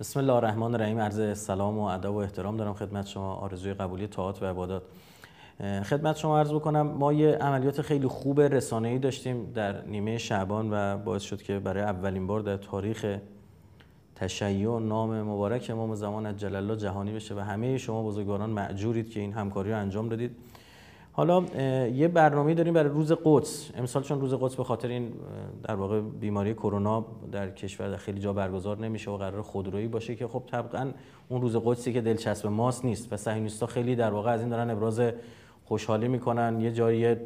بسم الله الرحمن الرحیم. عرض سلام و ادب و احترام دارم خدمت شما آرزوی قبولی تئاتر و عبادات. خدمت شما عرض بکنم ما یه عملیات خیلی خوب رسانه‌ای داشتیم در نیمه شعبان و باعث شد که برای اولین بار در تاریخ تشیع نام مبارک امام زمان عجل الله جهانی بشه و همه شما بزرگواران معجورید که این همکاری رو انجام دادید. حالا یه برنامه داریم برای روز قدس. امسال چون روز قدس به خاطر این در واقع بیماری کرونا در کشور در خیلی جا برگزار نمیشه و قرار خودرویی باشه که خب طبعا اون روز قدسی که دلچسب ماست نیست. و صهیونیست‌ها خیلی در واقع از این دارن ابراز خوشحالی می‌کنن. یه جایی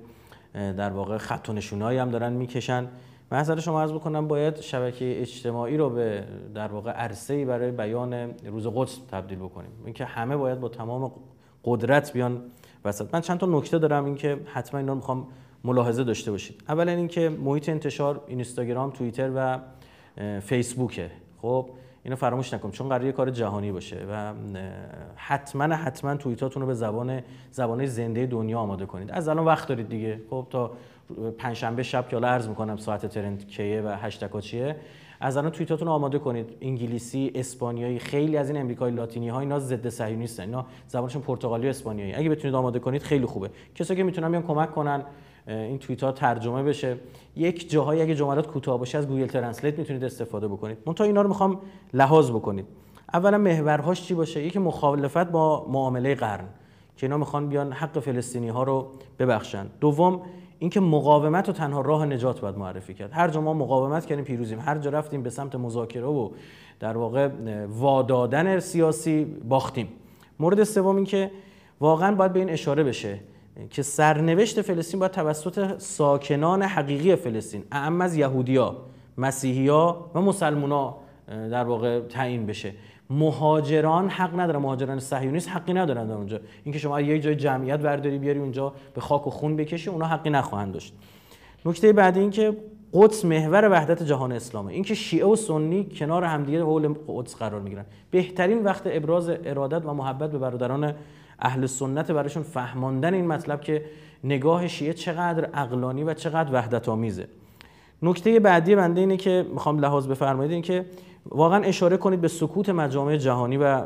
در واقع خط و نشونایی هم دارن می‌کشن. من شما عرض بکنم باید شبکه اجتماعی رو به در واقع عرصه‌ای برای بیان روز قدس تبدیل بکنیم. اینکه همه باید با تمام قدرت بیان وسط. من چند تا نکته دارم اینکه حتما اینا رو می‌خوام ملاحظه داشته باشید. اولا اینکه محیط انتشار اینستاگرام توییتر و فیسبوکه. خب اینو فراموش نکنید چون قراره کار جهانی باشه و حتما حتما توییتاتون رو به زبان زبانه زنده دنیا آماده کنید. از الان وقت دارید دیگه. خب تا پنجشنبه شب که حالا عرض می‌کنم ساعت ترند کیه و هشتگ چیه. از الان توییتاتون آماده کنید. انگلیسی اسپانیایی خیلی از این امریکای لاتینی ها اینا ضد صهیونیستن. اینا زبانشون پرتغالی و اسپانیایی. اگه بتونید آماده کنید خیلی خوبه. کسایی که می‌تونن بیان کمک کنن این توییت ترجمه بشه. یک جاهایی اگه جملات کوتاه باشه از Google Translate می‌تونید استفاده بکنید. من تا اینا رو می‌خوام لحاظ بکنید. اولا محورهاش چی باشه؟ یکی مخالفت با معامله قرن که اینا می‌خوان بیان حق فلسطینی ها رو ببخشن. دوم اینکه مقاومت رو تنها راه نجات باید معرفی کرد. هر جا ما مقاومت کردیم پیروزیم. هر جا رفتیم به سمت مذاکره و در واقع وادادن سیاسی باختیم. مورد سوم اینکه واقعا باید به این اشاره بشه که سرنوشت فلسطین باید توسط ساکنان حقیقی فلسطین اعم از یهودیا مسیحیا و مسلمونا در واقع تعیین بشه. مهاجران حق ندارن مهاجران صهیونیست حقی ندارن در اونجا. اینکه شما یه جای جمعیت ورداری بیاری اونجا به خاک و خون بکشی اونا حقی نخواهند داشت. نکته بعدی این که قدس محور وحدت جهان اسلامه. اینکه شیعه و سنی کنار همدیگه حول قدس قرار می‌گیرن. بهترین وقت ابراز ارادت و محبت به برادران اهل سنت براشون فهماندن این مطلب که نگاه شیعه چقدر عقلانی و چقدر وحدت آمیزه نکته بعدی بنده اینه که می‌خوام لحاظ بفرمایید که واقعا اشاره کنید به سکوت مجامع جهانی و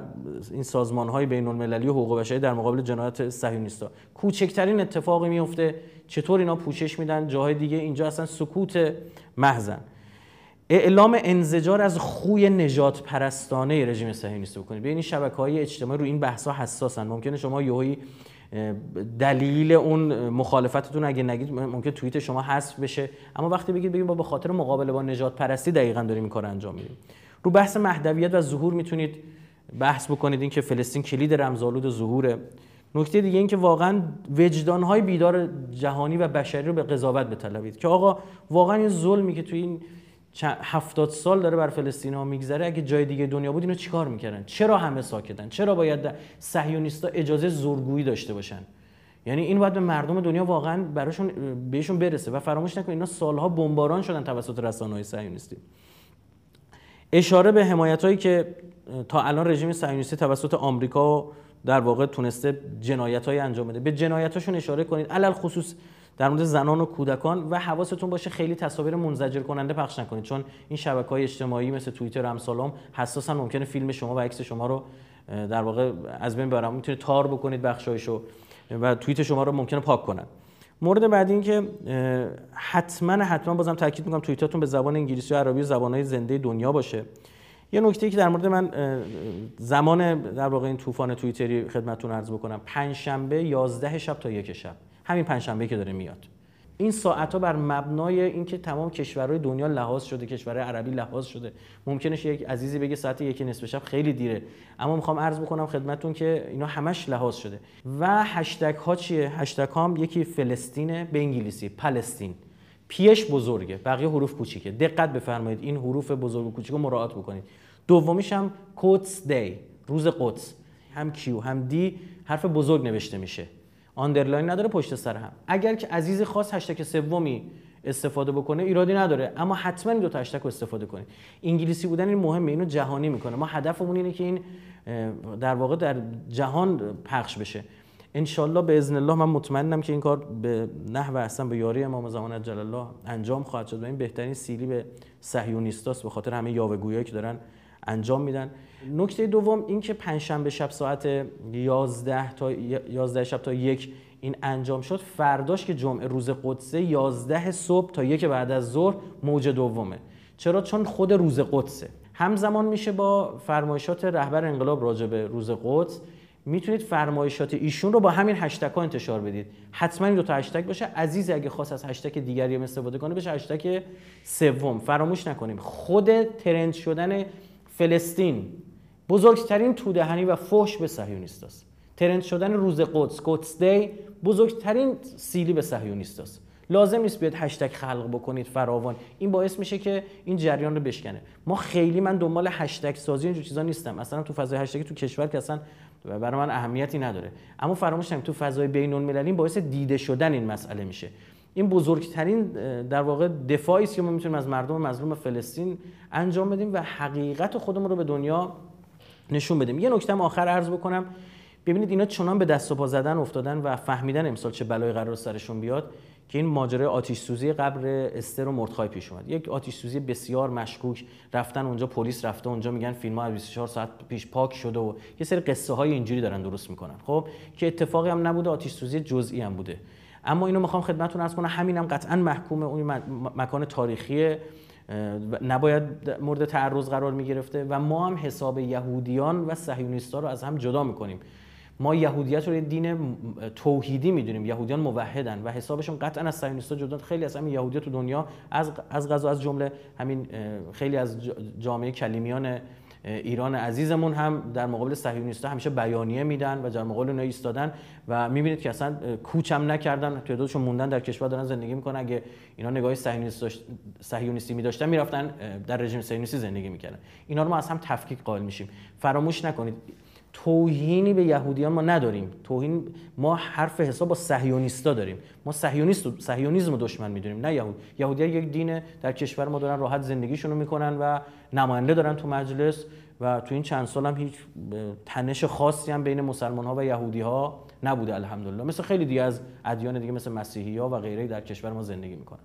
این سازمان های بین المللی و حقوق بشری در مقابل جنایت صهیونیستا. کوچکترین اتفاقی میفته چطور اینا پوشش میدن؟ جاهای دیگه اینجا اصلا سکوت محزن اعلام انزجار از خوی نجات پرستانه رژیم صهیونیستی بکنید. ببینید شبکه های اجتماعی رو این بحث ها حساسن. ممکنه شما یهویی دلیل اون مخالفتتون اگه نگید ممکن توییت شما حذف بشه. اما وقتی بگید بگید با به خاطر مقابله با نجات پرستی دقیقا داریم این کار انجام میدیم. رو بحث مهدویت و ظهور می‌تونید بحث بکنید. اینکه فلسطین کلید رمزآلود ظهوره. نکته دیگه این که واقعا وجدانهای بیدار جهانی و بشری رو به قضاوت بطلبید. که آقا واقعا این ظلمی که توی این هفتاد سال داره بر فلسطین ها میگذره اگه جای دیگه دنیا بود اینو چیکار می‌کردن؟ چرا همه ساکتن؟ چرا باید صهیونیستا اجازه زورگویی داشته باشن؟ یعنی این باید به مردم دنیا واقعا براشون بهشون برسه. و فراموش نکنید اینا سالها بمباران شدن توسط رسانه‌های صهیونیستی. اشاره به حمایت هایی که تا الان رژیم صهیونیستی توسط آمریکا در واقع تونسته جنایت های انجام بده. به جنایتاشون اشاره کنید. علل خصوص در مورد زنان و کودکان و حواستون باشه خیلی تصاویر منزجر کننده پخش نکنید چون این شبکه های اجتماعی مثل توییتر و امثالم حساسا ممکنه فیلم شما و عکس شما رو در واقع از بین ببرن. می‌تونید تار بکنید بخشایشو و توییت شما رو ممکنه پاک کنن. مورد بعدی این که حتما حتما بازم تاکید می‌کنم توییتاتون به زبان انگلیسی و عربی و زبانهای زنده دنیا باشه. یه نکته که در مورد من زمان در واقع این طوفان توییتری خدمتتون عرض بکنم. پنج شنبه 11 شب تا یک شب. همین پنجشنبه که داره میاد. این ساعت ها بر مبنای اینکه تمام کشورهای دنیا لحاظ شده کشورهای عربی لحاظ شده. ممکنه یک عزیزی بگه ساعت یکی نصف شب خیلی دیره. اما می‌خوام عرض بکنم خدمتتون که اینا همش لحاظ شده. و هشتگ ها چیه؟ هشتگ هم یکی فلسطینه به انگلیسی پلستین. پیش بزرگه بقیه حروف کوچیکه. دقت بفرمایید این حروف بزرگ و کوچیک رو مراعات بکنید. دومیش هم کوتس دی روز قدس. هم Q هم D حرف بزرگ نوشته میشه. underline نداره پشت سر هم. اگر که عزیزی خواست هشتگ سومی استفاده بکنه ایرادی نداره. اما حتما این دو تا هشتگ رو استفاده کنید انگلیسی بودن این مهمه اینو جهانی می‌کنه. ما هدفمون اینه که این در واقع در جهان پخش بشه. انشالله به اذن الله من مطمئنم که این کار به نحو اصلا به یاری امام زمان عجل الله انجام خواهد شد و این بهترین سیلی به صهیونیستاست به خاطر همه یاوه‌گویایی که دارن انجام میدن. نکته دوم این که پنجشنبه شب ساعت 11 تا 11 شب تا یک این انجام شد فرداش که جمعه روز قدسه 11 صبح تا یک بعد از ظهر موج دومه. چرا؟ چون خود روز قدسه. همزمان میشه با فرمایشات رهبر انقلاب راجع به روز قدس. می‌تونید فرمایشات ایشون رو با همین هشتگ ها انتشار بدید. حتما این دو تا هشتگ باشه. عزیز اگه خواست از هشتگ دیگری هم استفاده کنه بشه هشتگ سوم. فراموش نکنیم. خود ترند شدن فلسطین. بزرگترین تودهنی و فحش به صهیونیست است. ترند شدن روز قدس قدس دی بزرگترین سیلی به صهیونیست است. لازم نیست بیاد هشتگ خلق بکنید فراوان. این باعث میشه که این جریان رو بشکنه. ما خیلی من دنبال هشتگ سازی اینجور چیزا نیستم. اصلا تو فضای هشتگ تو کشور که اصلا برای من اهمیتی نداره. اما فراموش نکنید تو فضای بین المللی باعث دیده شدن این مسئله میشه. این بزرگترین در واقع دفاعی است که ما می‌تونیم از مردم مظلوم فلسطین انجام بدیم و حقیقت خودمون رو به دنیا نشون بدیم. یه نکته آخر عرض بکنم. ببینید اینا چنان به دست و پا زدن افتادن و فهمیدن امسال چه بلای قرار سرشون بیاد که این ماجرای آتیش سوزی قبر استر و مردخای پیش اومد. یک آتیش سوزی بسیار مشکوک. رفتن اونجا پلیس رفته اونجا میگن فیلم ها 24 ساعت پیش پاک شده و یه سری قصه های اینجوری دارن درست می‌کنن. خب که اتفاقی هم نبوده آتیش سوزی جزئی هم بوده. اما اینو می‌خوام خدمتتون عرض کنم همینم قطعا محکوم اون مکان تاریخی نباید مورد تعرض قرار می‌گرفته و ما هم حساب یهودیان و صهیونیست‌ها رو از هم جدا می‌کنیم. ما یهودیت رو دین توحیدی می‌دونیم. یهودیان موحدن و حسابشون قطعا از صهیونیست‌ها جدا خیلی از همین یهودیت تو دنیا از از غذا از جمله همین خیلی از جامعه کلیمیان ایران عزیزمون هم در مقابل صهیونیست‌ها همیشه بیانیه میدن و در مقابل اونها ایستادن و می‌بینید که اصلا کوچ هم نکردن تعدادشون موندن در کشور دارن زندگی می‌کنن. اگه اینا نگاه صهیونیستی می داشتن می‌رفتن در رژیم صهیونیستی زندگی می‌کردن. اینا رو ما از هم تفکیک قائل میشیم. فراموش نکنید. توهینی به یهودیان ما نداریم. توهین ما حرف حساب با صهیونیستا داریم. ما صهیونیست صهیونیسم دشمن می‌دونیم نه یهود. یهودی یک دین در کشور ما دارن راحت زندگیشون رو می‌کنن و نماینده دارن تو مجلس و تو این چند سال هم هیچ تنش خاصی هم بین مسلمان ها و یهودی ها نبوده الحمدلله. مثل خیلی دیگه از ادیان دیگه مثل مسیحی ها و غیره در کشور ما زندگی می‌کنن.